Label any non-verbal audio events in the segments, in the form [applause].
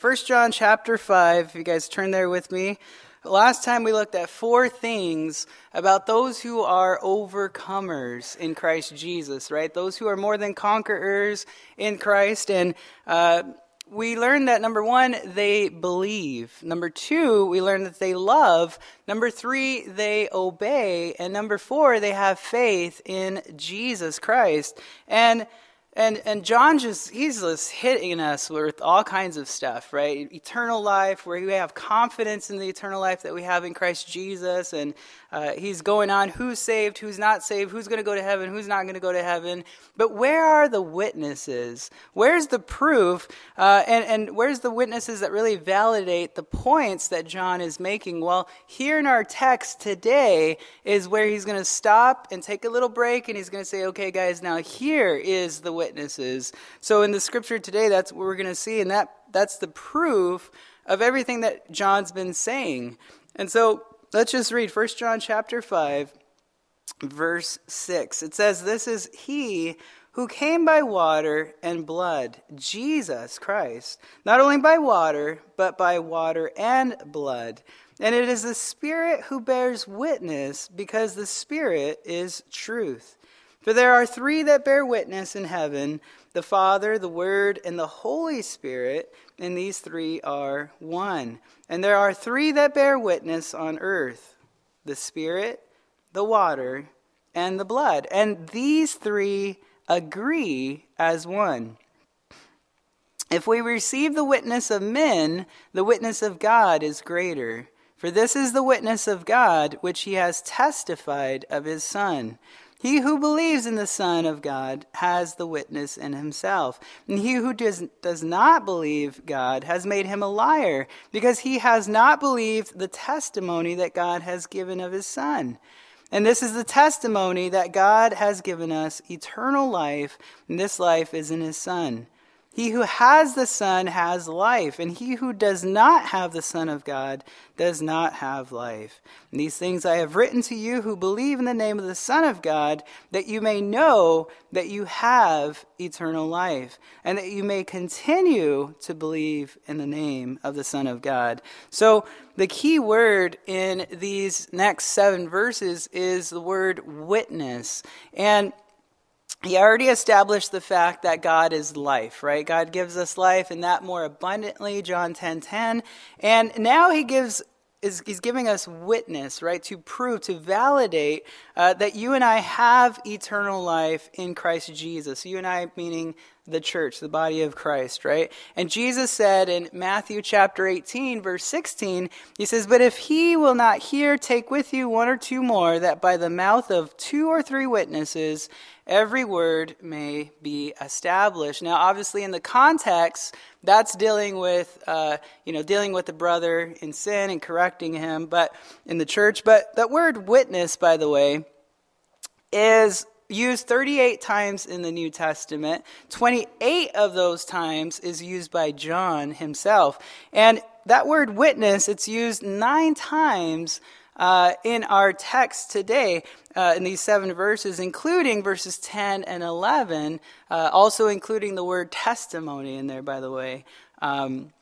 1 John chapter 5, if you guys turn there with me. Last time we looked at four things about those who are overcomers in Christ Jesus, right? Those who are more than conquerors in Christ. And uh, we learned that number one, they believe. Number two, we learned that they love. Number three, they obey. And number four, they have faith in Jesus Christ. And and and John just he's just hitting us with all kinds of stuff, right? Eternal life, where we have confidence in the eternal life that we have in Christ Jesus, and uh, he's going on who's saved, who's not saved, who's going to go to heaven, who's not going to go to heaven. But where are the witnesses? Where's the proof? Uh, and, and where's the witnesses that really validate the points that John is making? Well, here in our text today is where he's going to stop and take a little break and he's going to say, okay, guys, now here is the witnesses. So in the scripture today, that's what we're going to see, and that, that's the proof of everything that John's been saying. And so let's just read 1 John chapter 5 verse 6. It says this is he who came by water and blood, Jesus Christ, not only by water, but by water and blood. And it is the Spirit who bears witness, because the Spirit is truth. For there are three that bear witness in heaven the Father, the Word, and the Holy Spirit, and these three are one. And there are three that bear witness on earth the Spirit, the water, and the blood. And these three agree as one. If we receive the witness of men, the witness of God is greater. For this is the witness of God which he has testified of his Son. He who believes in the Son of God has the witness in himself. And he who does, does not believe God has made him a liar, because he has not believed the testimony that God has given of his Son. And this is the testimony that God has given us eternal life, and this life is in his Son. He who has the Son has life, and he who does not have the Son of God does not have life. And these things I have written to you who believe in the name of the Son of God, that you may know that you have eternal life, and that you may continue to believe in the name of the Son of God. So, the key word in these next seven verses is the word witness. And he already established the fact that God is life, right? God gives us life and that more abundantly, John 10 10. And now he gives is he's giving us witness, right, to prove, to validate uh, that you and I have eternal life in Christ Jesus. You and I, meaning the church, the body of Christ, right? And Jesus said in Matthew chapter 18, verse 16, he says, But if he will not hear, take with you one or two more, that by the mouth of two or three witnesses every word may be established. Now, obviously, in the context, that's dealing with, uh, you know, dealing with the brother in sin and correcting him, but in the church. But that word witness, by the way, is used 38 times in the New Testament. 28 of those times is used by John himself. And that word witness, it's used nine times uh, in our text today uh, in these seven verses, including verses 10 and 11, uh, also including the word testimony in there, by the way. Um,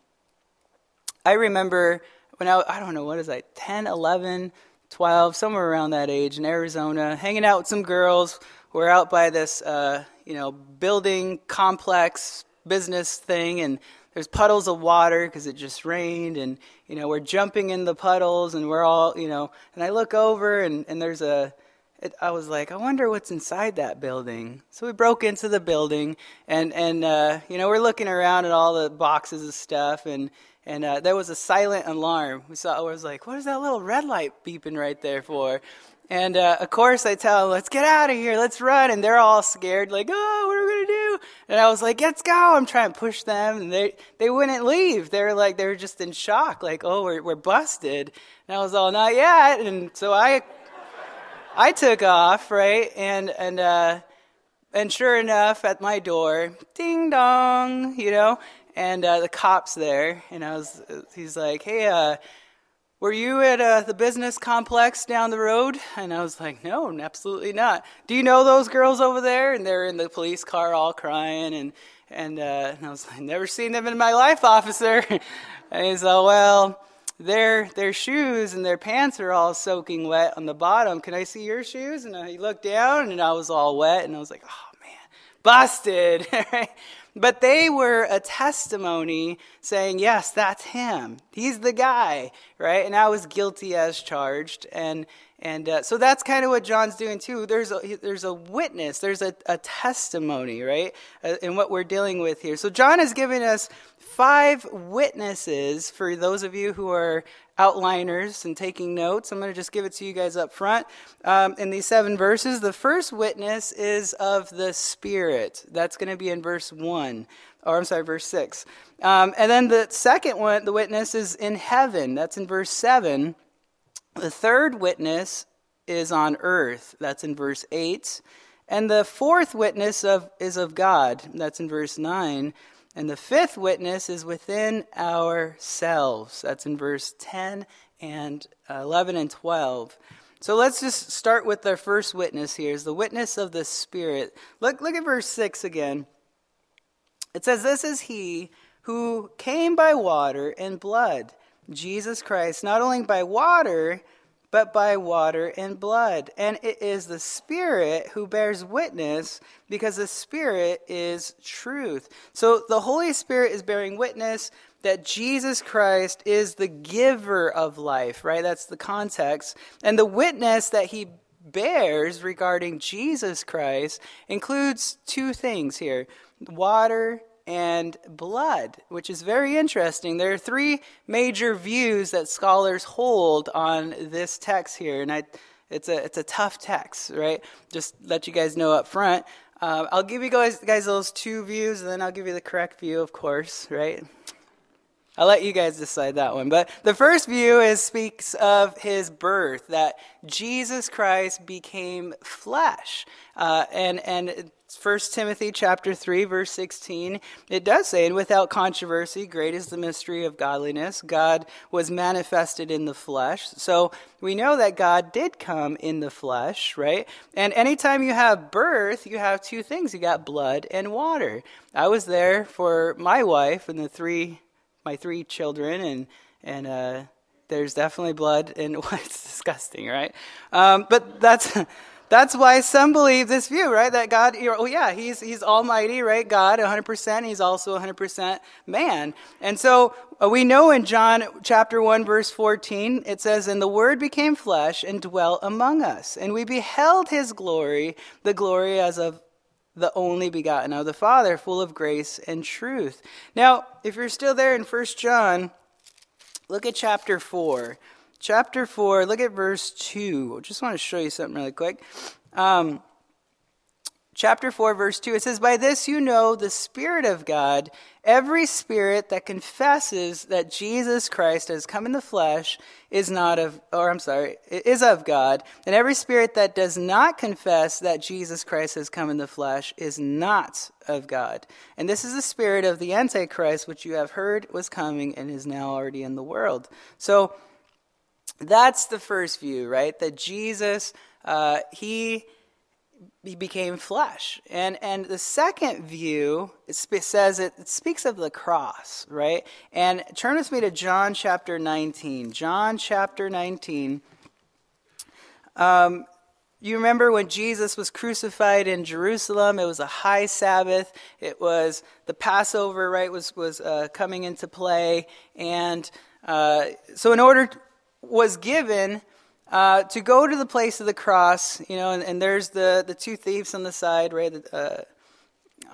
I remember when I, I don't know, what is that, 10, 11, 12, somewhere around that age in Arizona, hanging out with some girls. We're out by this, uh, you know, building complex business thing, and there's puddles of water because it just rained and you know we're jumping in the puddles and we're all you know and i look over and, and there's a it, i was like i wonder what's inside that building so we broke into the building and and uh, you know we're looking around at all the boxes of stuff and and uh, there was a silent alarm we saw i was like what is that little red light beeping right there for and uh, of course, I tell them, let's get out of here, let's run. And they're all scared, like, oh, what are we to do? And I was like, let's go. I'm trying to push them. And they, they wouldn't leave. They were like, they were just in shock, like, oh, we're, we're busted. And I was all, not yet. And so I, I took off, right? And, and, uh, and sure enough, at my door, ding dong, you know, and uh, the cop's there. And I was, he's like, hey, uh, were you at uh, the business complex down the road? And I was like, No, absolutely not. Do you know those girls over there? And they're in the police car all crying. And, And, uh, and I was like, never seen them in my life, officer. [laughs] and he's like, well, their their shoes and their pants are all soaking wet on the bottom. Can I see your shoes? And he looked down, and I was all wet, and I was like, oh man, busted. [laughs] but they were a testimony saying, yes, that's him. He's the guy, right? And I was guilty as charged, and and uh, so that's kind of what John's doing too. There's a, there's a witness, there's a, a testimony, right, uh, in what we're dealing with here. So John is giving us five witnesses for those of you who are outliners and taking notes. I'm going to just give it to you guys up front. Um, in these seven verses, the first witness is of the Spirit. That's going to be in verse 1, or I'm sorry, verse 6. Um, and then the second one, the witness is in heaven. That's in verse 7. The third witness is on earth. That's in verse 8. And the fourth witness of, is of God. That's in verse 9. And the fifth witness is within ourselves. That's in verse 10 and 11 and 12. So let's just start with our first witness here is the witness of the Spirit. Look, look at verse 6 again. It says, This is he who came by water and blood Jesus Christ, not only by water, but by water and blood. And it is the Spirit who bears witness because the Spirit is truth. So the Holy Spirit is bearing witness that Jesus Christ is the giver of life, right? That's the context. And the witness that he bears regarding Jesus Christ includes two things here water and blood, which is very interesting. There are three major views that scholars hold on this text here, and I, it's a it's a tough text, right? Just let you guys know up front. Uh, I'll give you guys guys those two views, and then I'll give you the correct view, of course, right? I'll let you guys decide that one. But the first view is speaks of his birth, that Jesus Christ became flesh, uh, and and 1 Timothy chapter 3 verse 16 it does say and without controversy great is the mystery of godliness. God was manifested in the flesh. So we know that God did come in the flesh right? And anytime you have birth you have two things. You got blood and water. I was there for my wife and the three my three children and and uh, there's definitely blood and [laughs] it's disgusting right? Um, but that's [laughs] that's why some believe this view, right? That God, oh yeah, he's, he's almighty, right? God, 100%. He's also 100% man. And so uh, we know in John chapter 1, verse 14, it says, And the Word became flesh and dwelt among us. And we beheld his glory, the glory as of the only begotten of the Father, full of grace and truth. Now, if you're still there in 1 John, look at chapter 4 chapter 4, look at verse 2. I just want to show you something really quick. Um, chapter 4, verse 2, it says, By this you know the Spirit of God. Every spirit that confesses that Jesus Christ has come in the flesh is not of, or I'm sorry, is of God. And every spirit that does not confess that Jesus Christ has come in the flesh is not of God. And this is the spirit of the Antichrist, which you have heard was coming and is now already in the world. So, that's the first view, right? That Jesus, uh, he, he became flesh. And, and the second view it says it, it speaks of the cross, right? And turn with me to John chapter 19. John chapter 19. Um, you remember when Jesus was crucified in Jerusalem? It was a high Sabbath. It was the Passover, right? Was was uh, coming into play, and uh, so in order was given uh, to go to the place of the cross, you know, and, and there's the, the two thieves on the side, right, uh,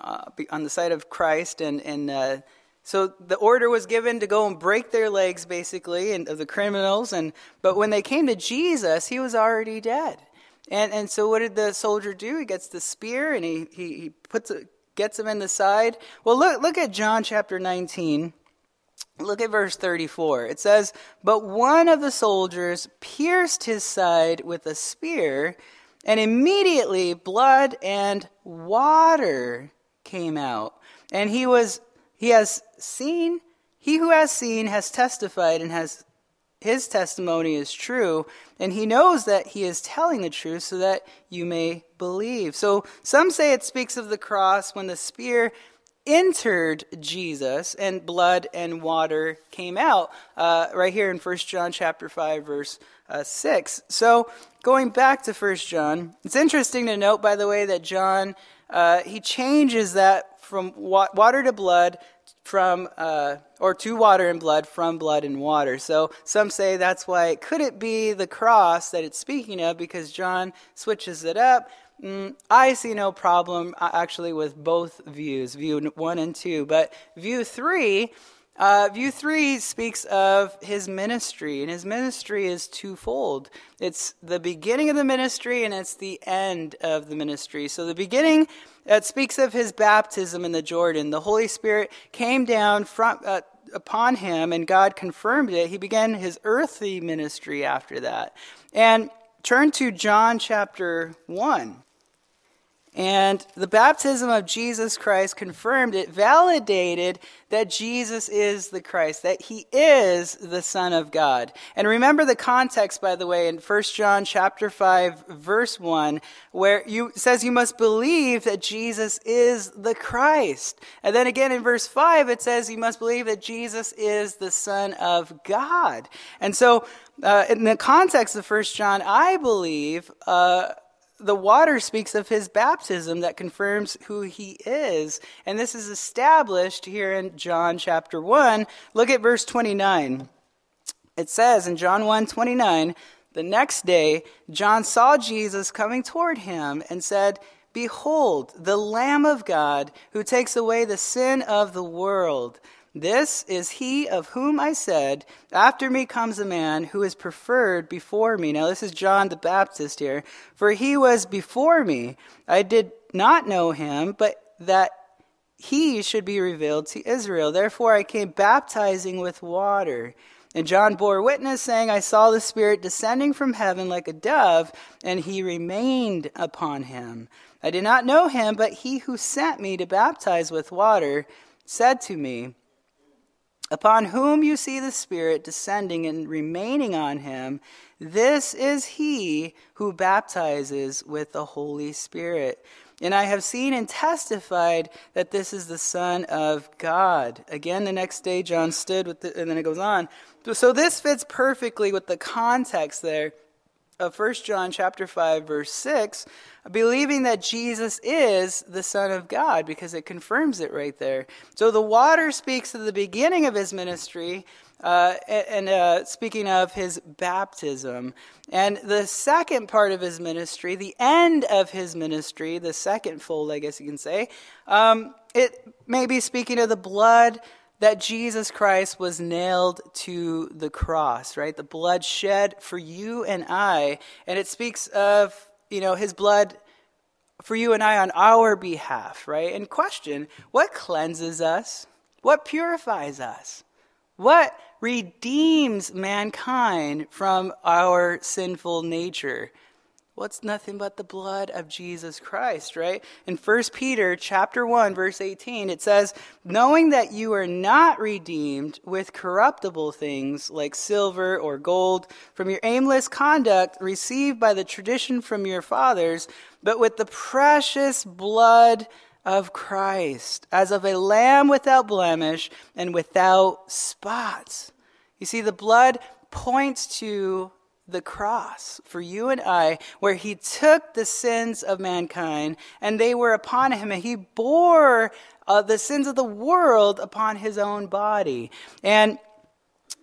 uh, on the side of Christ, and, and uh, so the order was given to go and break their legs, basically, and of the criminals, and but when they came to Jesus, he was already dead. And, and so what did the soldier do? He gets the spear and he, he, he puts it, gets him in the side. Well, look, look at John chapter 19. Look at verse 34. It says, But one of the soldiers pierced his side with a spear, and immediately blood and water came out. And he was he has seen he who has seen has testified and has his testimony is true, and he knows that he is telling the truth so that you may believe. So some say it speaks of the cross when the spear entered Jesus, and blood and water came out. Uh, right here in 1 John chapter 5, verse uh, 6. So going back to 1 John, it's interesting to note, by the way, that John, uh, he changes that from wa- water to blood from uh, or to water and blood from blood and water. So some say that's why could it be the cross that it's speaking of because John switches it up. Mm, I see no problem uh, actually with both views, view one and two, but view three. Uh, view three speaks of his ministry, and his ministry is twofold. It's the beginning of the ministry and it's the end of the ministry. So, the beginning it speaks of his baptism in the Jordan. The Holy Spirit came down uh, upon him, and God confirmed it. He began his earthly ministry after that. And turn to John chapter 1. And the baptism of Jesus Christ confirmed it, validated that Jesus is the Christ, that he is the Son of God. And remember the context, by the way, in 1 John chapter 5, verse 1, where you says you must believe that Jesus is the Christ. And then again in verse 5, it says you must believe that Jesus is the Son of God. And so, uh, in the context of 1 John, I believe, uh, the water speaks of his baptism that confirms who he is. And this is established here in John chapter 1. Look at verse 29. It says in John 1 29, the next day, John saw Jesus coming toward him and said, Behold, the Lamb of God who takes away the sin of the world. This is he of whom I said, After me comes a man who is preferred before me. Now, this is John the Baptist here. For he was before me. I did not know him, but that he should be revealed to Israel. Therefore, I came baptizing with water. And John bore witness, saying, I saw the Spirit descending from heaven like a dove, and he remained upon him. I did not know him, but he who sent me to baptize with water said to me, upon whom you see the Spirit descending and remaining on him, this is he who baptizes with the Holy Spirit. And I have seen and testified that this is the Son of God. Again, the next day, John stood with the, and then it goes on. So this fits perfectly with the context there of 1 John chapter 5 verse 6 believing that Jesus is the son of God because it confirms it right there. So the water speaks of the beginning of his ministry uh, and uh, speaking of his baptism. And the second part of his ministry, the end of his ministry, the second fold, I guess you can say, um, it may be speaking of the blood that Jesus Christ was nailed to the cross, right? The blood shed for you and I. And it speaks of, you know, his blood for you and I on our behalf, right? And question what cleanses us? What purifies us? What redeems mankind from our sinful nature? What's nothing but the blood of Jesus Christ, right? In 1 Peter chapter 1 verse 18 it says, "Knowing that you are not redeemed with corruptible things like silver or gold from your aimless conduct received by the tradition from your fathers, but with the precious blood of Christ, as of a lamb without blemish and without spots." You see the blood points to the cross for you and I, where he took the sins of mankind and they were upon him, and he bore uh, the sins of the world upon his own body. And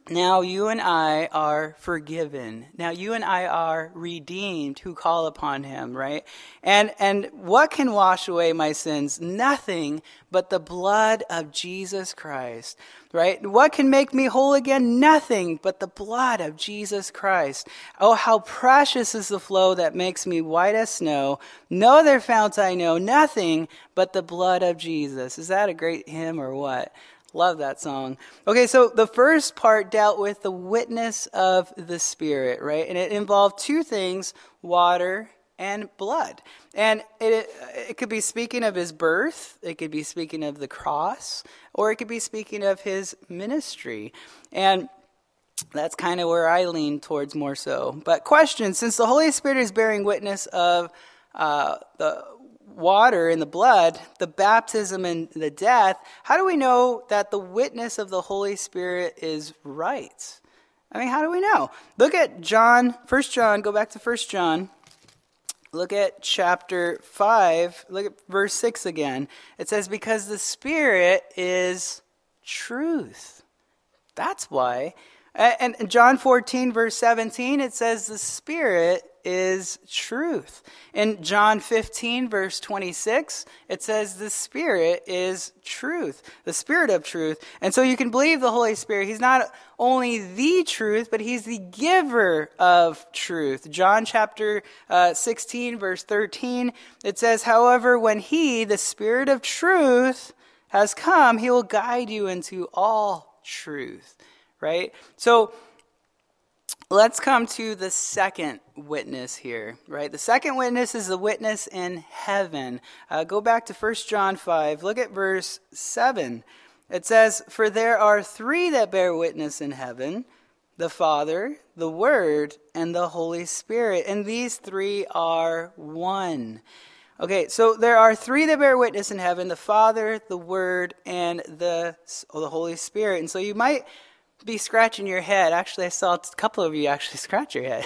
now you and I are forgiven. Now you and I are redeemed who call upon him, right? And and what can wash away my sins? Nothing but the blood of Jesus Christ, right? What can make me whole again? Nothing but the blood of Jesus Christ. Oh, how precious is the flow that makes me white as snow. No other fount I know, nothing but the blood of Jesus. Is that a great hymn or what? Love that song. Okay, so the first part dealt with the witness of the Spirit, right? And it involved two things water and blood. And it, it could be speaking of his birth, it could be speaking of the cross, or it could be speaking of his ministry. And that's kind of where I lean towards more so. But question since the Holy Spirit is bearing witness of uh, the water and the blood, the baptism and the death, how do we know that the witness of the Holy Spirit is right? I mean, how do we know? Look at John, 1 John, go back to 1 John. Look at chapter 5, look at verse 6 again. It says, Because the Spirit is truth. That's why. And John 14, verse 17, it says, The Spirit is truth. In John 15, verse 26, it says the Spirit is truth, the Spirit of truth. And so you can believe the Holy Spirit. He's not only the truth, but He's the giver of truth. John chapter uh, 16, verse 13, it says, However, when He, the Spirit of truth, has come, He will guide you into all truth. Right? So, Let's come to the second witness here, right? The second witness is the witness in heaven. Uh, go back to 1 John 5. Look at verse 7. It says, For there are three that bear witness in heaven the Father, the Word, and the Holy Spirit. And these three are one. Okay, so there are three that bear witness in heaven the Father, the Word, and the, oh, the Holy Spirit. And so you might be scratching your head. Actually, I saw a couple of you actually [laughs] scratch your head.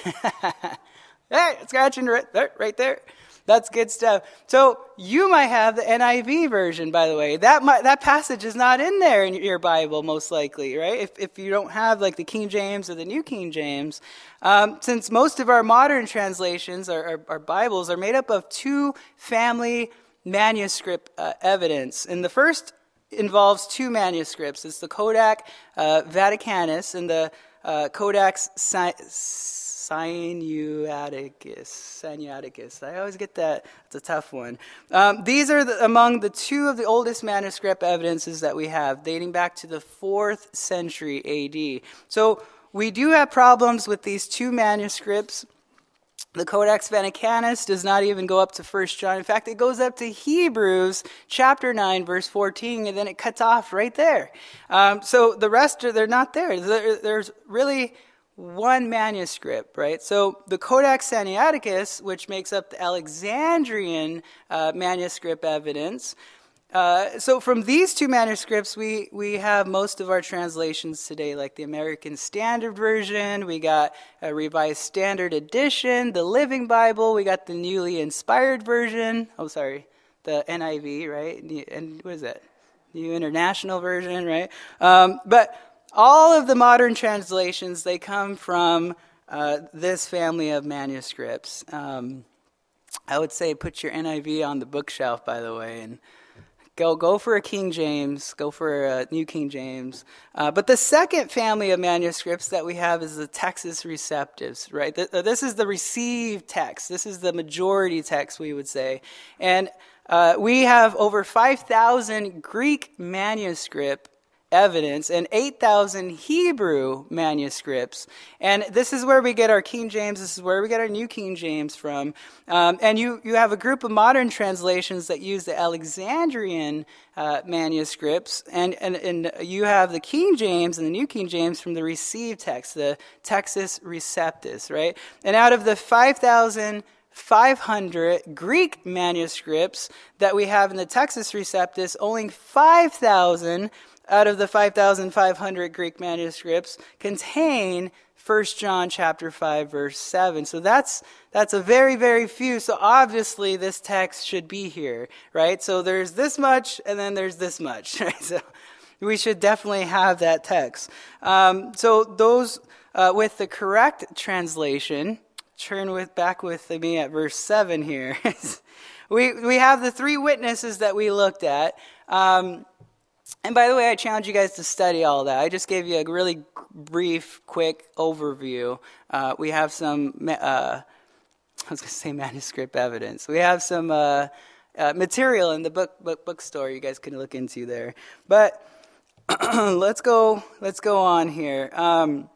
hey, scratching right there, right there. That's good stuff. So you might have the NIV version, by the way. That might, that passage is not in there in your Bible, most likely, right? If, if you don't have like the King James or the New King James, um, since most of our modern translations, our, our, our, Bibles, are made up of two family manuscript uh, evidence. And the first involves two manuscripts. It's the Codex uh, Vaticanus and the uh, Sinaiticus. Sinaiticus. I always get that. It's a tough one. Um, these are the, among the two of the oldest manuscript evidences that we have, dating back to the fourth century AD. So we do have problems with these two manuscripts. The Codex Vaticanus does not even go up to 1 John. In fact, it goes up to Hebrews chapter 9, verse 14, and then it cuts off right there. Um, so the rest, are, they're not there. There's really one manuscript, right? So the Codex Sinaiticus, which makes up the Alexandrian uh, manuscript evidence, uh, so from these two manuscripts, we, we have most of our translations today, like the American Standard Version, we got a Revised Standard Edition, the Living Bible, we got the newly inspired version. Oh, sorry, the NIV, right? And what is that? New International Version, right? Um, but all of the modern translations, they come from uh, this family of manuscripts. Um, I would say put your NIV on the bookshelf, by the way, and Go, go for a King James, go for a New King James. Uh, but the second family of manuscripts that we have is the Textus Receptus, right? This is the received text. This is the majority text, we would say. And uh, we have over 5,000 Greek manuscript evidence and 8,000 Hebrew manuscripts. And this is where we get our King James, this is where we get our New King James from. Um, and you, you have a group of modern translations that use the Alexandrian uh, manuscripts, and, and, and you have the King James and the New King James from the received text, the Textus Receptus, right? And out of the 5,000 500 Greek manuscripts that we have in the Textus Receptus, only 5,000 out of the 5,500 Greek manuscripts contain 1 John chapter 5 verse 7. So that's that's a very very few. So obviously this text should be here, right? So there's this much and then there's this much, [laughs] right? So we should definitely have that text. Um, so those uh, with the correct translation, turn with back with me at verse 7 here. [laughs] we we have the three witnesses that we looked at. Um, and by the way, I challenge you guys to study all that. I just gave you a really brief, quick overview. Uh, we have some, uh, I was going to say manuscript evidence. We have some uh, uh, material in the book, book bookstore you guys can look into there. But [clears throat] let's go. Let's go on here. Um,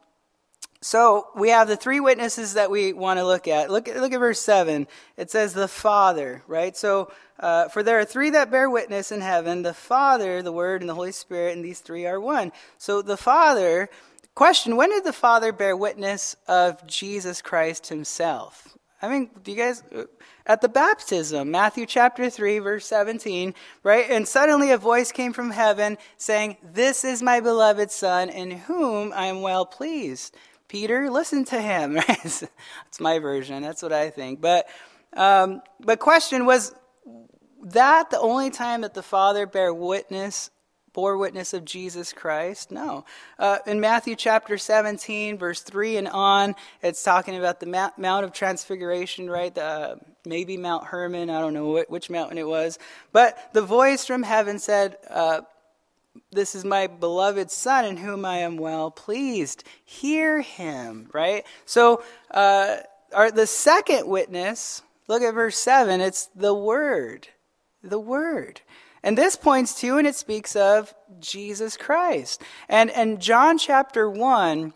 so we have the three witnesses that we want to look at. Look, look at verse 7. It says the Father, right? So, uh, for there are three that bear witness in heaven the Father, the Word, and the Holy Spirit, and these three are one. So the Father, question when did the Father bear witness of Jesus Christ himself? I mean, do you guys, uh, at the baptism, Matthew chapter 3, verse 17, right? And suddenly a voice came from heaven saying, This is my beloved Son, in whom I am well pleased. Peter, listen to him? [laughs] That's my version. That's what I think. But, um, but question was that the only time that the Father bare witness bore witness of Jesus Christ? No. Uh, in Matthew chapter 17, verse 3 and on, it's talking about the Mount of Transfiguration, right? The, uh, maybe Mount Hermon, I don't know which mountain it was. But the voice from heaven said, uh, this is my beloved son in whom I am well pleased. Hear him, right? So, uh, our, the second witness, look at verse 7, it's the Word. The Word. And this points to and it speaks of Jesus Christ. And, and John chapter 1,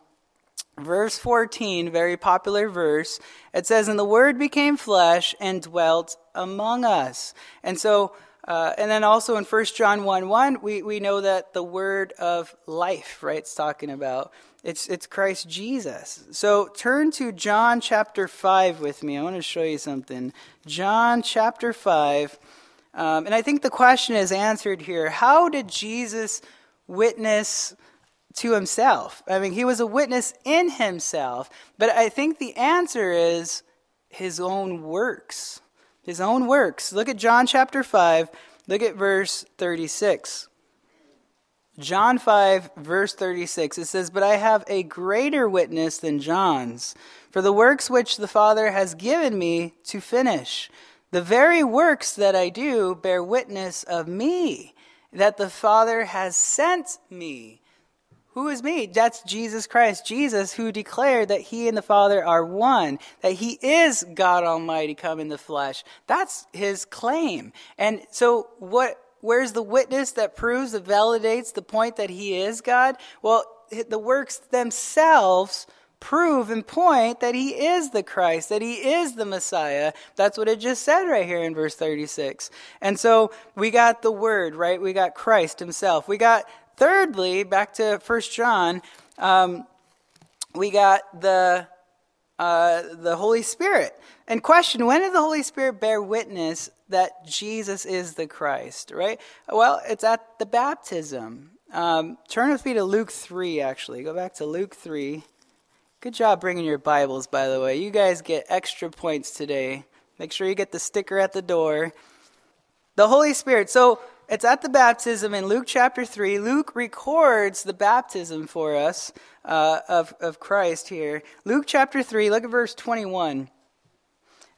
verse 14, very popular verse, it says, And the Word became flesh and dwelt among us. And so, uh, and then also in 1 John 1 1, we, we know that the word of life, right, it's talking about. It's, it's Christ Jesus. So turn to John chapter 5 with me. I want to show you something. John chapter 5. Um, and I think the question is answered here. How did Jesus witness to himself? I mean, he was a witness in himself, but I think the answer is his own works. His own works. Look at John chapter 5, look at verse 36. John 5, verse 36, it says, But I have a greater witness than John's, for the works which the Father has given me to finish. The very works that I do bear witness of me, that the Father has sent me. Who is me? That's Jesus Christ. Jesus, who declared that he and the Father are one, that he is God Almighty come in the flesh. That's his claim. And so, what? Where's the witness that proves, that validates the point that he is God? Well, the works themselves prove and point that he is the Christ, that he is the Messiah. That's what it just said right here in verse 36. And so we got the Word, right? We got Christ himself. We got, thirdly, back to First John, um, we got the, uh, the Holy Spirit. And question, when did the Holy Spirit bear witness that Jesus is the Christ, right? Well, it's at the baptism. Um, turn with me to Luke 3, actually. Go back to Luke 3. Good job bringing your Bibles, by the way. You guys get extra points today. Make sure you get the sticker at the door. The Holy Spirit. So it's at the baptism in Luke chapter 3. Luke records the baptism for us uh, of, of Christ here. Luke chapter 3, look at verse 21.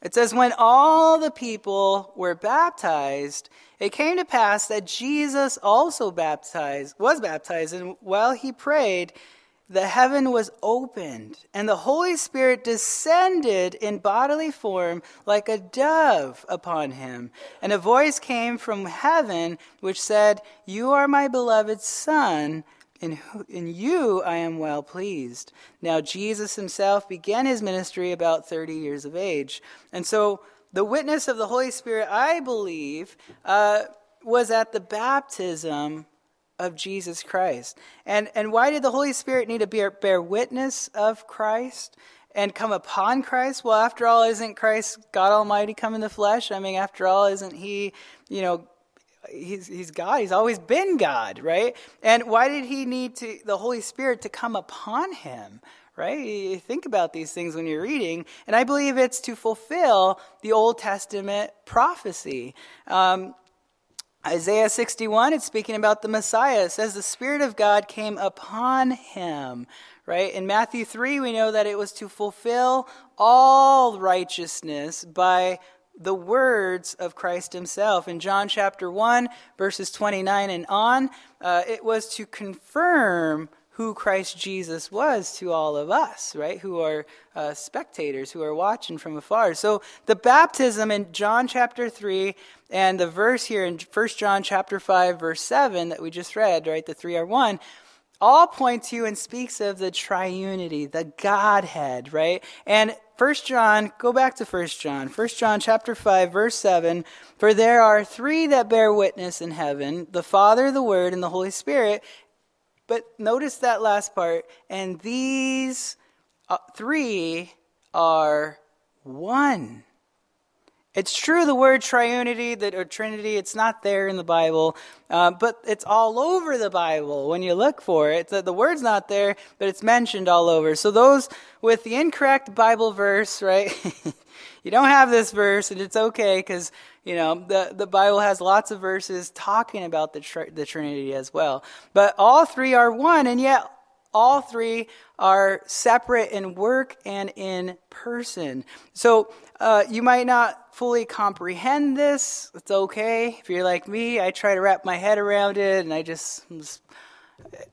It says, When all the people were baptized, it came to pass that Jesus also baptized, was baptized, and while he prayed, the heaven was opened, and the Holy Spirit descended in bodily form like a dove upon him. And a voice came from heaven which said, You are my beloved Son, in, in you I am well pleased. Now, Jesus himself began his ministry about 30 years of age. And so, the witness of the Holy Spirit, I believe, uh, was at the baptism of Jesus Christ. And, and why did the Holy Spirit need to bear, bear witness of Christ and come upon Christ? Well, after all, isn't Christ God Almighty come in the flesh? I mean, after all, isn't He, you know, He's, he's God. He's always been God, right? And why did he need to, the Holy Spirit to come upon him, right? You think about these things when you're reading, and I believe it's to fulfill the Old Testament prophecy. Um, Isaiah 61, it's speaking about the Messiah. It says the Spirit of God came upon him, right? In Matthew 3, we know that it was to fulfill all righteousness by the words of Christ himself. In John chapter 1, verses 29 and on, uh, it was to confirm who Christ Jesus was to all of us, right? Who are uh, spectators, who are watching from afar. So the baptism in John chapter 3 and the verse here in 1 John chapter 5 verse 7 that we just read, right? The three are one, all point to and speaks of the triunity, the Godhead, right? And First John, go back to First John. First John chapter 5 verse 7, for there are three that bear witness in heaven, the Father, the Word, and the Holy Spirit, but notice that last part. And these uh, three are one. It's true, the word triunity that, or trinity, it's not there in the Bible, uh, but it's all over the Bible when you look for it. The, the word's not there, but it's mentioned all over. So those with the incorrect Bible verse, right? [laughs] you don't have this verse, and it's okay because, you know, the, the Bible has lots of verses talking about the, tr- the Trinity as well. But all three are one, and yet all three are separate in work and in person. So uh, you might not fully comprehend this. It's okay. If you're like me, I try to wrap my head around it and I just.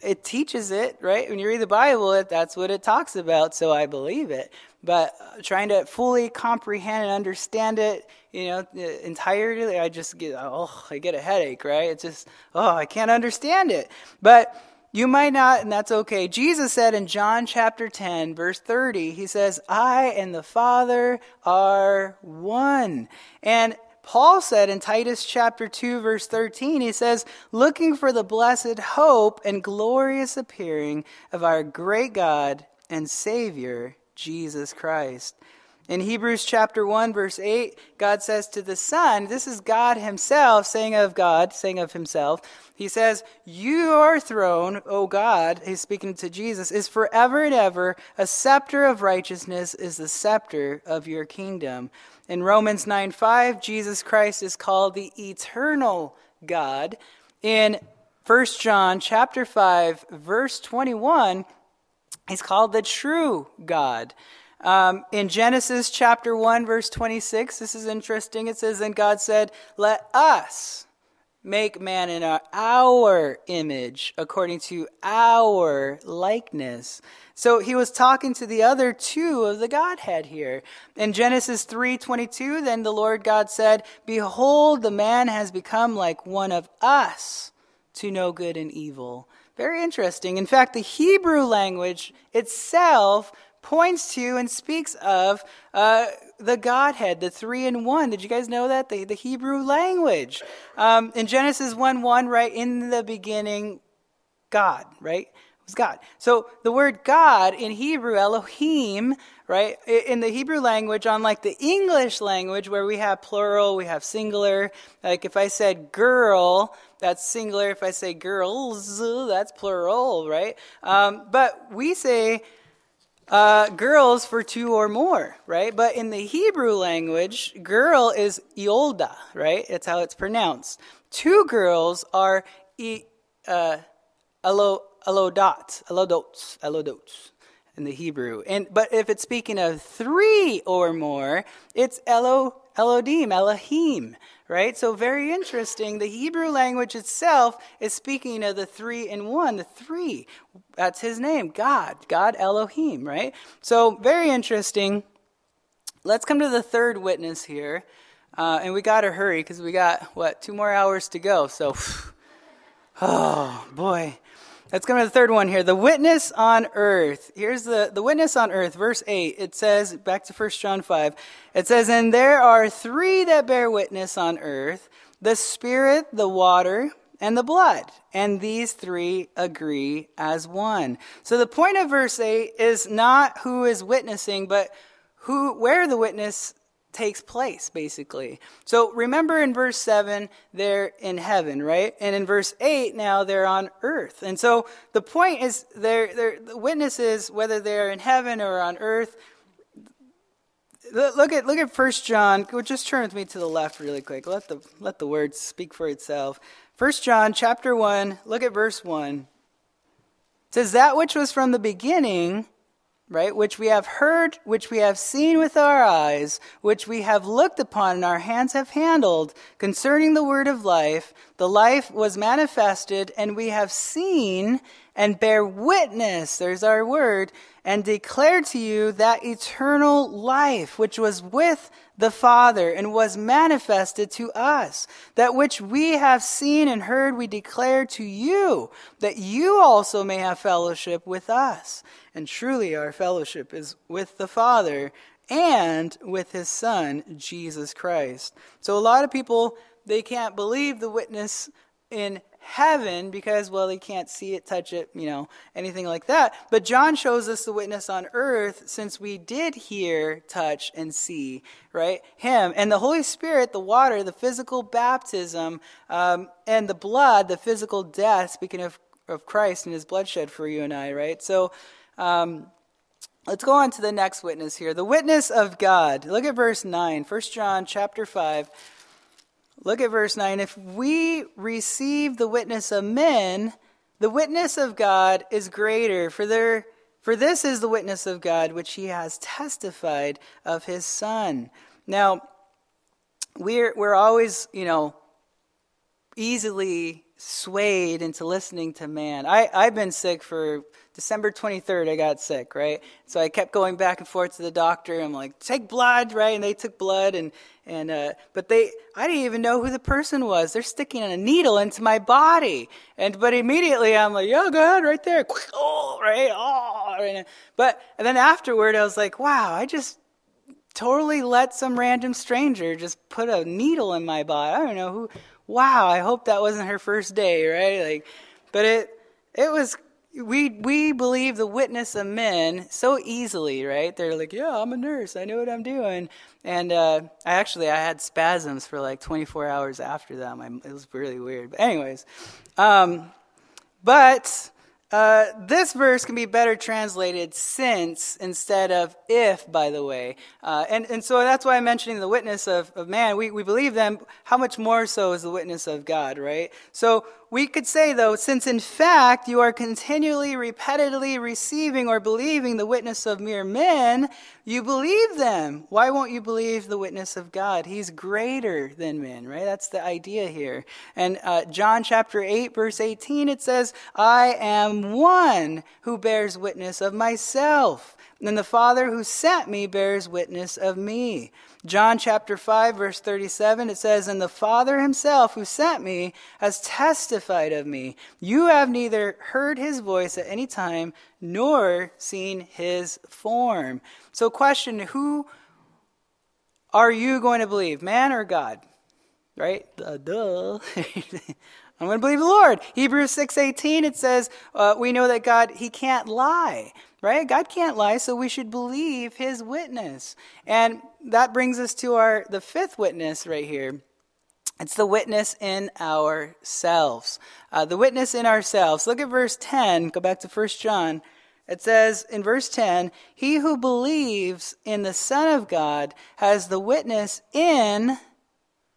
It teaches it, right? When you read the Bible, it, that's what it talks about, so I believe it. But uh, trying to fully comprehend and understand it, you know, entirely, I just get, oh, I get a headache, right? It's just, oh, I can't understand it. But you might not, and that's okay. Jesus said in John chapter 10, verse 30, he says, I and the Father are one. And Paul said in Titus chapter 2, verse 13, he says, looking for the blessed hope and glorious appearing of our great God and Savior, Jesus Christ. In Hebrews chapter 1, verse 8, God says to the Son, this is God Himself saying of God, saying of Himself, He says, Your throne, O God, He's speaking to Jesus, is forever and ever. A scepter of righteousness is the scepter of your kingdom. In Romans 9 5, Jesus Christ is called the eternal God. In 1 John chapter 5, verse 21, He's called the true God. Um, in Genesis chapter 1, verse 26, this is interesting. It says, And God said, Let us make man in our, our image, according to our likeness. So he was talking to the other two of the Godhead here. In Genesis 3:22, then the Lord God said, "Behold, the man has become like one of us to know good and evil." Very interesting. In fact, the Hebrew language itself points to and speaks of uh, the Godhead, the three in one. Did you guys know that? The, the Hebrew language. Um, in Genesis 1 1, right, in the beginning, God, right? It was God. So the word God in Hebrew, Elohim, right, in the Hebrew language, unlike the English language where we have plural, we have singular. Like if I said girl, that's singular. If I say girls, that's plural, right? Um, but we say, uh, girls for two or more, right? But in the Hebrew language, girl is iolda, right? That's how it's pronounced. Two girls are e, uh, alo, alodot, alodots, alodots in the Hebrew. And but if it's speaking of three or more, it's elo, elodim, Elohim, right? So, very interesting. The Hebrew language itself is speaking of the three in one, the three. That's his name, God, God Elohim, right? So, very interesting. Let's come to the third witness here. Uh, and we got to hurry because we got, what, two more hours to go. So, [sighs] oh, boy. Let's go to the third one here. The witness on earth. Here's the, the witness on earth, verse 8. It says, back to 1 John 5, it says, And there are three that bear witness on earth the Spirit, the water, and the blood. And these three agree as one. So the point of verse 8 is not who is witnessing, but who, where the witness takes place, basically. So remember in verse 7, they're in heaven, right? And in verse 8, now they're on earth. And so the point is, they're, they're, the witnesses, whether they're in heaven or on earth, look at look at First John. Just turn with me to the left really quick. Let the let the word speak for itself. First John chapter one. Look at verse one. It says that which was from the beginning, right, which we have heard, which we have seen with our eyes, which we have looked upon and our hands have handled, concerning the word of life, the life was manifested, and we have seen and bear witness, there's our word, and declare to you that eternal life which was with the Father and was manifested to us. That which we have seen and heard we declare to you, that you also may have fellowship with us. And truly our fellowship is with the Father and with his Son, Jesus Christ. So a lot of people, they can't believe the witness in heaven because, well, they can't see it, touch it, you know, anything like that. But John shows us the witness on earth since we did hear, touch, and see, right? Him. And the Holy Spirit, the water, the physical baptism, um, and the blood, the physical death, speaking of, of Christ and his bloodshed for you and I, right? So, um, Let's go on to the next witness here. The witness of God. Look at verse 9. 1 John chapter 5. Look at verse 9. If we receive the witness of men, the witness of God is greater, for there for this is the witness of God which he has testified of his son. Now, we're we're always, you know, easily swayed into listening to man. I, I've been sick for December 23rd, I got sick, right? So I kept going back and forth to the doctor. I'm like, take blood, right? And they took blood, and and uh, but they, I didn't even know who the person was. They're sticking a needle into my body, and but immediately I'm like, yeah, go ahead, right there, [laughs] oh, right, oh, right. But and then afterward, I was like, wow, I just totally let some random stranger just put a needle in my body. I don't know who. Wow, I hope that wasn't her first day, right? Like, but it it was we we believe the witness of men so easily, right? They're like, "Yeah, I'm a nurse. I know what I'm doing." And uh, I actually I had spasms for like 24 hours after that. My, it was really weird. But anyways, um, but uh, this verse can be better translated since instead of if, by the way. Uh, and, and so that's why I'm mentioning the witness of, of man. We, we believe them. How much more so is the witness of God, right? So we could say, though, since in fact you are continually, repetitively receiving or believing the witness of mere men, you believe them. Why won't you believe the witness of God? He's greater than men, right? That's the idea here. And uh, John chapter 8, verse 18, it says, I am one who bears witness of myself, and the Father who sent me bears witness of me. John chapter 5, verse 37, it says, And the Father himself who sent me has testified of me. You have neither heard his voice at any time nor seen his form. So, question Who are you going to believe, man or God? Right? Uh, duh. [laughs] I'm going to believe the Lord. Hebrews 6:18 it says uh, we know that God he can't lie, right? God can't lie, so we should believe his witness. And that brings us to our the fifth witness right here. It's the witness in ourselves. Uh, the witness in ourselves. Look at verse 10. Go back to 1 John. It says in verse 10 He who believes in the Son of God has the witness in,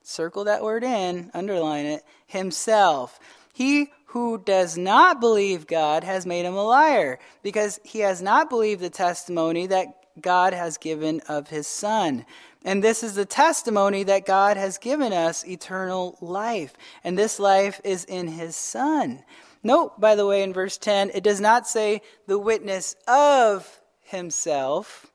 circle that word in, underline it, himself. He who does not believe God has made him a liar, because he has not believed the testimony that God has given of his Son. And this is the testimony that God has given us eternal life. And this life is in his Son. Note, by the way, in verse 10, it does not say the witness of himself,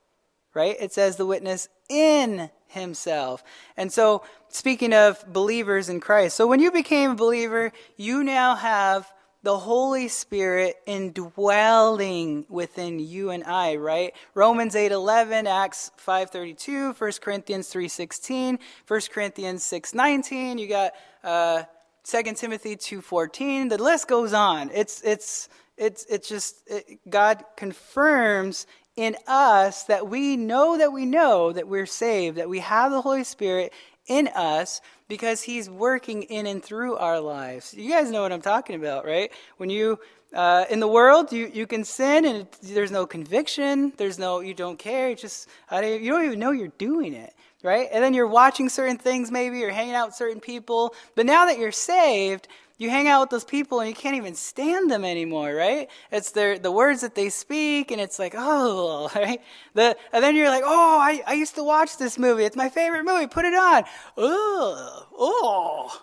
right? It says the witness in himself. And so, speaking of believers in Christ, so when you became a believer, you now have the Holy Spirit indwelling within you and I, right? Romans 8:11, Acts 5:32, 1 Corinthians 3:16, 1 Corinthians 6:19, you got uh 2 Timothy 2:14, the list goes on. It's it's it's it's just it, God confirms in us that we know that we know that we're saved, that we have the Holy Spirit in us because he's working in and through our lives. You guys know what I'm talking about, right? When you uh, in the world, you, you can sin and it, there's no conviction. There's no, you don't care. It's just, you don't even know you're doing it, right? And then you're watching certain things maybe, you're hanging out with certain people. But now that you're saved, you hang out with those people and you can't even stand them anymore, right? It's their the words that they speak, and it's like, oh, [laughs] right? The, and then you're like, oh, I, I used to watch this movie. It's my favorite movie. Put it on. Oh, oh,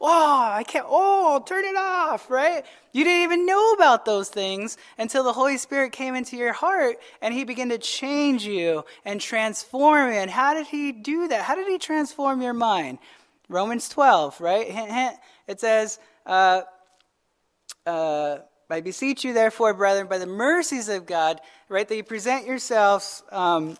oh, I can't. Oh, turn it off, right? You didn't even know about those things until the Holy Spirit came into your heart and He began to change you and transform you. And how did He do that? How did He transform your mind? Romans 12, right? Hint, hint. It says, uh, uh, I beseech you, therefore, brethren, by the mercies of God, right, that you present yourselves um,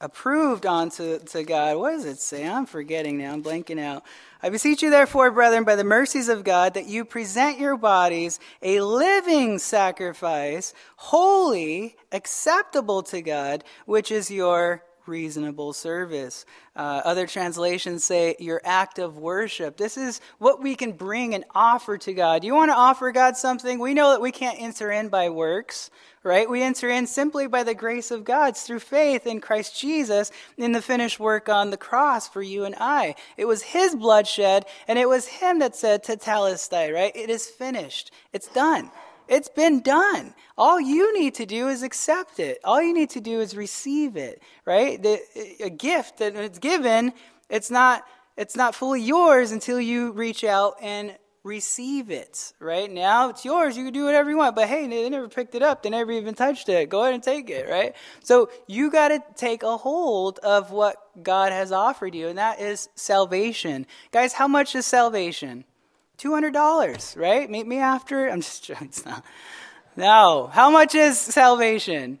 approved unto to God. What does it say? I'm forgetting now. I'm blanking out. I beseech you, therefore, brethren, by the mercies of God, that you present your bodies a living sacrifice, holy, acceptable to God, which is your reasonable service. Uh, other translations say your act of worship. This is what we can bring and offer to God. You want to offer God something? We know that we can't enter in by works, right? We enter in simply by the grace of God it's through faith in Christ Jesus in the finished work on the cross for you and I. It was His bloodshed, and it was Him that said tetelestai, right? It is finished. It's done. It's been done. All you need to do is accept it. All you need to do is receive it, right? The, a gift that it's given, it's not it's not fully yours until you reach out and receive it, right? Now it's yours. You can do whatever you want. But hey, they never picked it up. They never even touched it. Go ahead and take it, right? So you got to take a hold of what God has offered you, and that is salvation. Guys, how much is salvation? $200, right? Meet me after. I'm just [laughs] joking. No. How much is salvation?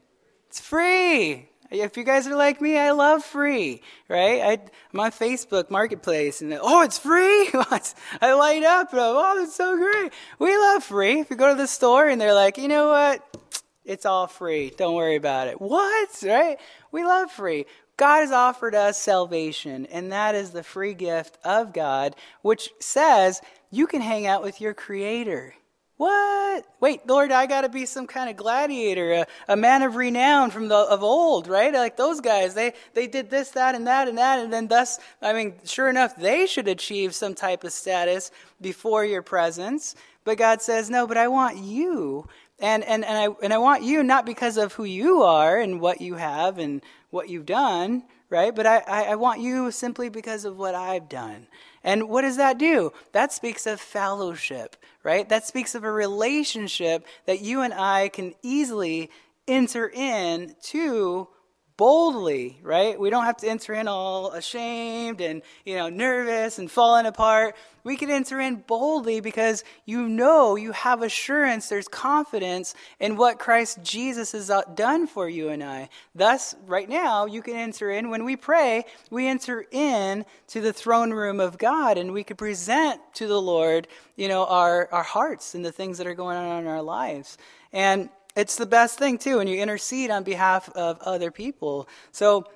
It's free. If you guys are like me, I love free, right? I, am on Facebook Marketplace, and oh, it's free. [laughs] I light up. Oh, it's so great. We love free. If you go to the store and they're like, you know what? It's all free. Don't worry about it. What? Right? We love free. God has offered us salvation, and that is the free gift of God, which says you can hang out with your Creator. What? Wait, Lord, I got to be some kind of gladiator, a, a, man of renown from the of old, right? Like those guys, they they did this, that, and that, and that, and then thus, I mean, sure enough, they should achieve some type of status before your presence. But God says, no, but I want you, and and and I and I want you not because of who you are and what you have and what you've done, right? But I, I, I want you simply because of what I've done. And what does that do? That speaks of fellowship, right? That speaks of a relationship that you and I can easily enter in to boldly, right? We don't have to enter in all ashamed and, you know, nervous and falling apart. We can enter in boldly because you know, you have assurance, there's confidence in what Christ Jesus has uh, done for you and I. Thus, right now, you can enter in. When we pray, we enter in to the throne room of God and we could present to the Lord, you know, our, our hearts and the things that are going on in our lives. And it's the best thing, too, when you intercede on behalf of other people. So,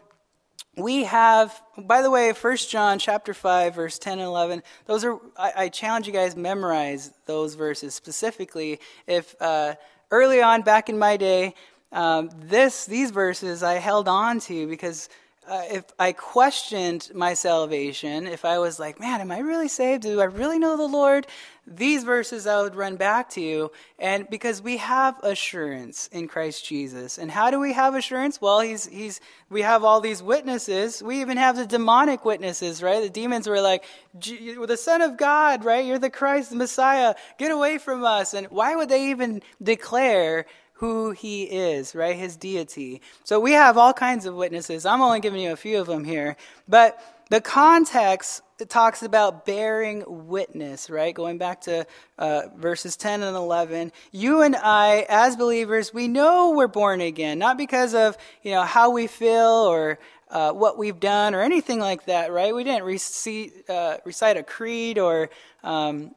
we have by the way 1 john chapter 5 verse 10 and 11 those are i, I challenge you guys memorize those verses specifically if uh, early on back in my day um, this these verses i held on to because uh, if I questioned my salvation, if I was like, man, am I really saved? Do I really know the Lord? These verses I would run back to. You. And because we have assurance in Christ Jesus. And how do we have assurance? Well, he's, he's, we have all these witnesses. We even have the demonic witnesses, right? The demons were like, the Son of God, right? You're the Christ, the Messiah. Get away from us. And why would they even declare who he is, right? His deity. So we have all kinds of witnesses. I'm only giving you a few of them here. But the context talks about bearing witness, right? Going back to uh, verses 10 and 11. You and I, as believers, we know we're born again, not because of, you know, how we feel or uh, what we've done or anything like that, right? We didn't recite, uh, recite a creed or um,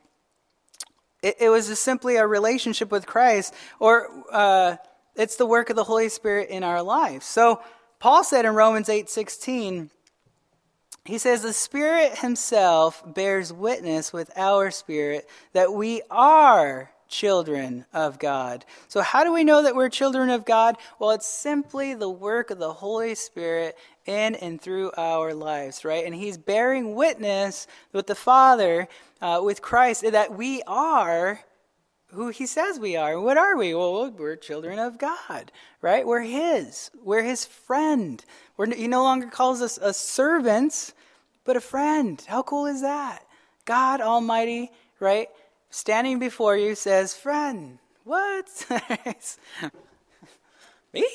it, it was simply a relationship with Christ, or uh, it's the work of the Holy Spirit in our lives. So Paul said in Romans 8 16, he says, The Spirit Himself bears witness with our spirit that we are children of God. So, how do we know that we're children of God? Well, it's simply the work of the Holy Spirit in and through our lives, right? And He's bearing witness with the Father, uh, with Christ, that we are who He says we are. What are we? Well, we're children of God, right? We're His. We're His friend. We're, he no longer calls us a servants, but a friend. How cool is that? God Almighty, right? Standing before you says, Friend, what? [laughs] Me?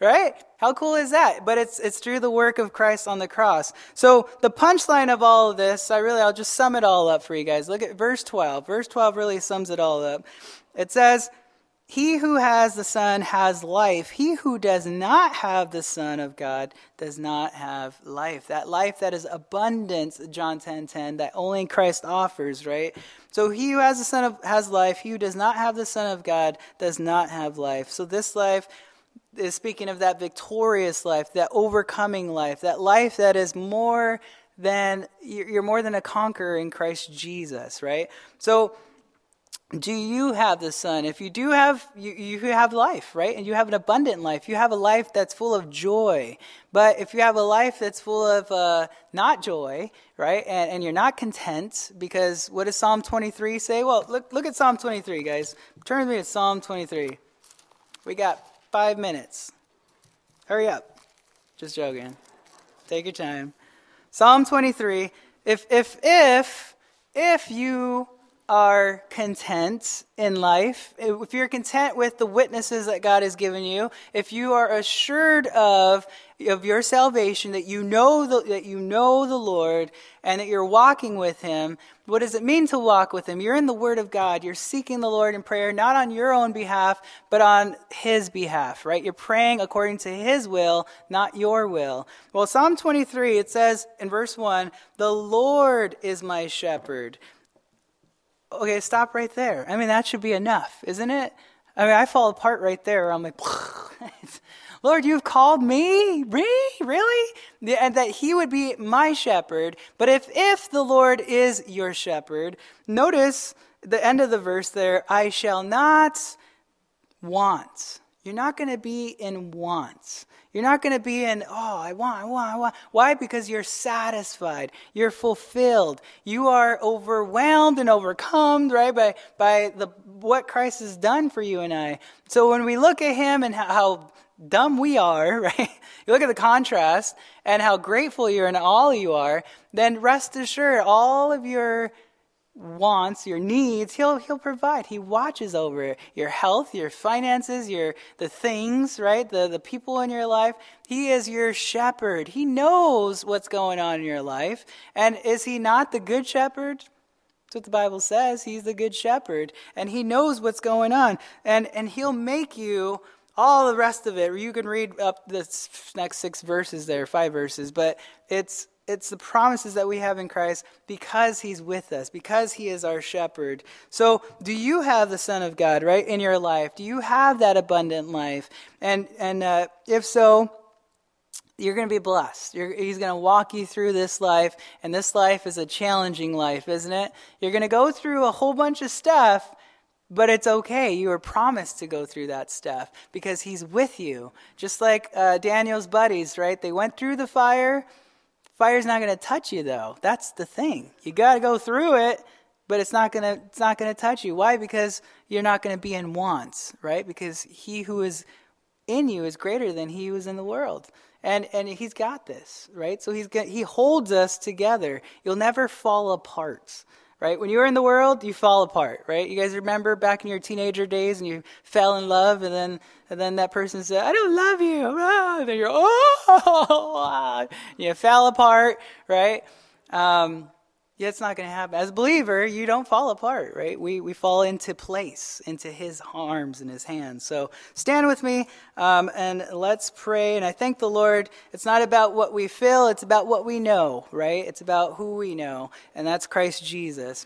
right? How cool is that? But it's it's through the work of Christ on the cross. So the punchline of all of this, I really I'll just sum it all up for you guys. Look at verse 12. Verse 12 really sums it all up. It says, he who has the Son has life. He who does not have the Son of God does not have life. That life that is abundance, John 10 10, that only Christ offers, right? So he who has the Son of has life. He who does not have the Son of God does not have life. So this life is speaking of that victorious life, that overcoming life, that life that is more than you're more than a conqueror in Christ Jesus, right? So do you have the son if you do have you, you have life right? And you have an abundant life. You have a life that's full of joy. But if you have a life that's full of uh, not joy right and, and you're not content because what does psalm 23 say? Well look, look at psalm 23 guys. Turn with me to psalm 23 we got five minutes. Hurry up. Just joking. Take your time. Psalm 23 if if if if you are content in life, if you're content with the witnesses that God has given you, if you are assured of, of your salvation, that you know the, that you know the Lord and that you're walking with Him, what does it mean to walk with Him? You're in the Word of God. You're seeking the Lord in prayer, not on your own behalf, but on His behalf, right? You're praying according to His will, not your will. Well, Psalm 23, it says in verse 1, The Lord is my shepherd okay, stop right there. I mean, that should be enough, isn't it? I mean, I fall apart right there. I'm like, [laughs] Lord, you've called me? Really? Really? And that he would be my shepherd. But if, if the Lord is your shepherd, notice the end of the verse there, I shall not want. You're not going to be in wants. You're not going to be in, oh, I want, I want, I want. Why? Because you're satisfied. You're fulfilled. You are overwhelmed and overcome, right, by, by the, what Christ has done for you and I. So when we look at him and how, how dumb we are, [laughs] right? You look at the contrast and how grateful you're and all you are, then rest assured all of your wants, your needs, he'll he'll provide. He watches over your health, your finances, your the things, right? The the people in your life. He is your shepherd. He knows what's going on in your life. And is he not the good shepherd? That's what the Bible says. He's the good shepherd and he knows what's going on. And and he'll make you all the rest of it. You can read up the next 6 verses there, 5 verses, but it's it's the promises that we have in Christ because he's with us, because he is our shepherd. So, do you have the Son of God, right, in your life? Do you have that abundant life? And, and uh, if so, you're going to be blessed. You're, he's going to walk you through this life, and this life is a challenging life, isn't it? You're going to go through a whole bunch of stuff, but it's okay. You are promised to go through that stuff because he's with you. Just like uh, Daniel's buddies, right? They went through the fire Fire's not going to touch you though. That's the thing. You got to go through it, but it's not going to it's not going to touch you. Why? Because you're not going to be in wants, right? Because he who is in you is greater than he who is in the world. And and he's got this, right? So he's he holds us together. You'll never fall apart right? When you're in the world, you fall apart, right? You guys remember back in your teenager days and you fell in love and then and then that person said, I don't love you. [laughs] And then you're, oh, [laughs] you fell apart, right? Um, yeah, it's not going to happen. As a believer, you don't fall apart, right? We, we fall into place, into his arms and his hands. So stand with me um, and let's pray. And I thank the Lord. It's not about what we feel, it's about what we know, right? It's about who we know, and that's Christ Jesus.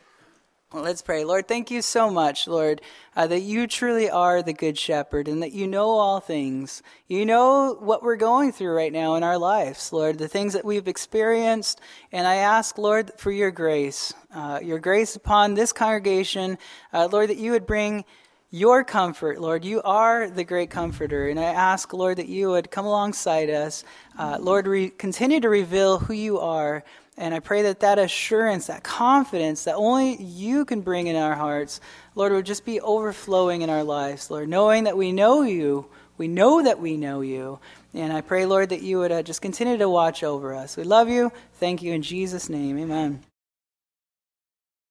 Let's pray. Lord, thank you so much, Lord, uh, that you truly are the Good Shepherd and that you know all things. You know what we're going through right now in our lives, Lord, the things that we've experienced. And I ask, Lord, for your grace, uh, your grace upon this congregation, uh, Lord, that you would bring your comfort, Lord. You are the great comforter. And I ask, Lord, that you would come alongside us. Uh, Lord, re- continue to reveal who you are. And I pray that that assurance, that confidence that only you can bring in our hearts, Lord, would just be overflowing in our lives, Lord, knowing that we know you. We know that we know you. And I pray, Lord, that you would uh, just continue to watch over us. We love you. Thank you in Jesus' name. Amen.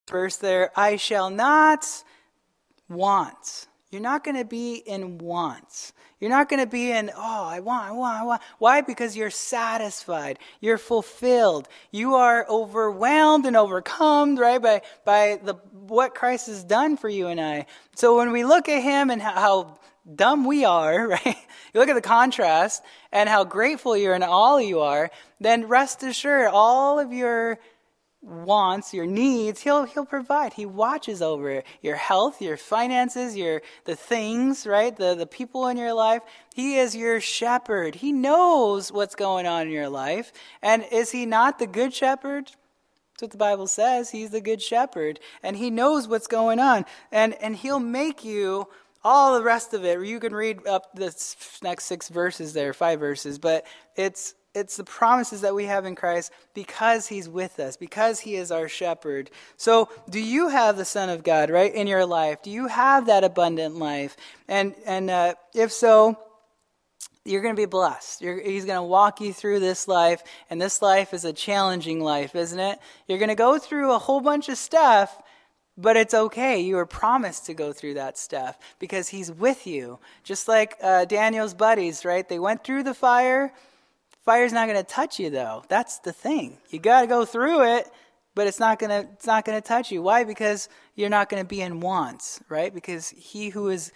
Verse there I shall not want. You're not going to be in wants. You're not going to be in, oh, I want, I want, I want. Why? Because you're satisfied. You're fulfilled. You are overwhelmed and overcome, right, by, by the, what Christ has done for you and I. So when we look at him and how, how dumb we are, [laughs] right? You look at the contrast and how grateful you're and all you are, then rest assured all of your wants, your needs, he'll he'll provide. He watches over your health, your finances, your the things, right? The the people in your life. He is your shepherd. He knows what's going on in your life. And is he not the good shepherd? That's what the Bible says. He's the good shepherd and he knows what's going on. And and he'll make you all the rest of it. You can read up the next 6 verses there, 5 verses, but it's it's the promises that we have in Christ because he's with us, because he is our shepherd. So, do you have the Son of God, right, in your life? Do you have that abundant life? And, and uh, if so, you're going to be blessed. You're, he's going to walk you through this life, and this life is a challenging life, isn't it? You're going to go through a whole bunch of stuff, but it's okay. You were promised to go through that stuff because he's with you. Just like uh, Daniel's buddies, right? They went through the fire Fire's not going to touch you though. That's the thing. You got to go through it, but it's not going to it's not going to touch you. Why? Because you're not going to be in wants, right? Because he who is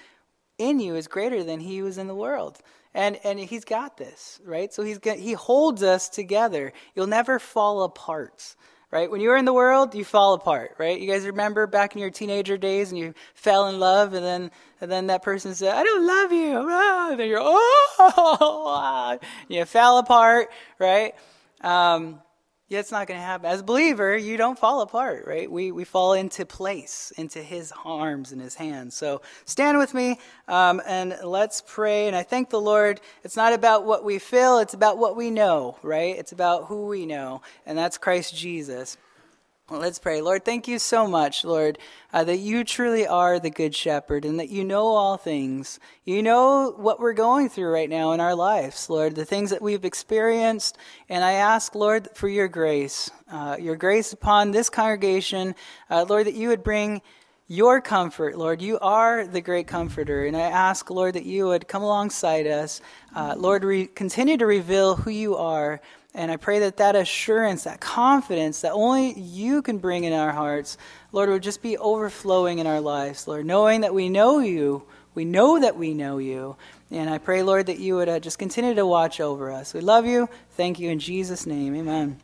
in you is greater than he who is in the world. And and he's got this, right? So he's got, he holds us together. You'll never fall apart right? When you were in the world, you fall apart, right? You guys remember back in your teenager days and you fell in love and then and then that person said, I don't love you. [laughs] And then you're, oh, [laughs] you fell apart, right? Um, yeah, it's not going to happen. As a believer, you don't fall apart, right? We, we fall into place, into his arms and his hands. So stand with me um, and let's pray. And I thank the Lord. It's not about what we feel, it's about what we know, right? It's about who we know, and that's Christ Jesus. Let's pray. Lord, thank you so much, Lord, uh, that you truly are the good shepherd and that you know all things. You know what we're going through right now in our lives, Lord, the things that we've experienced. And I ask, Lord, for your grace, uh, your grace upon this congregation, uh, Lord, that you would bring your comfort, Lord. You are the great comforter. And I ask, Lord, that you would come alongside us. Uh, Lord, re- continue to reveal who you are. And I pray that that assurance, that confidence that only you can bring in our hearts, Lord, would just be overflowing in our lives, Lord, knowing that we know you. We know that we know you. And I pray, Lord, that you would uh, just continue to watch over us. We love you. Thank you in Jesus' name. Amen.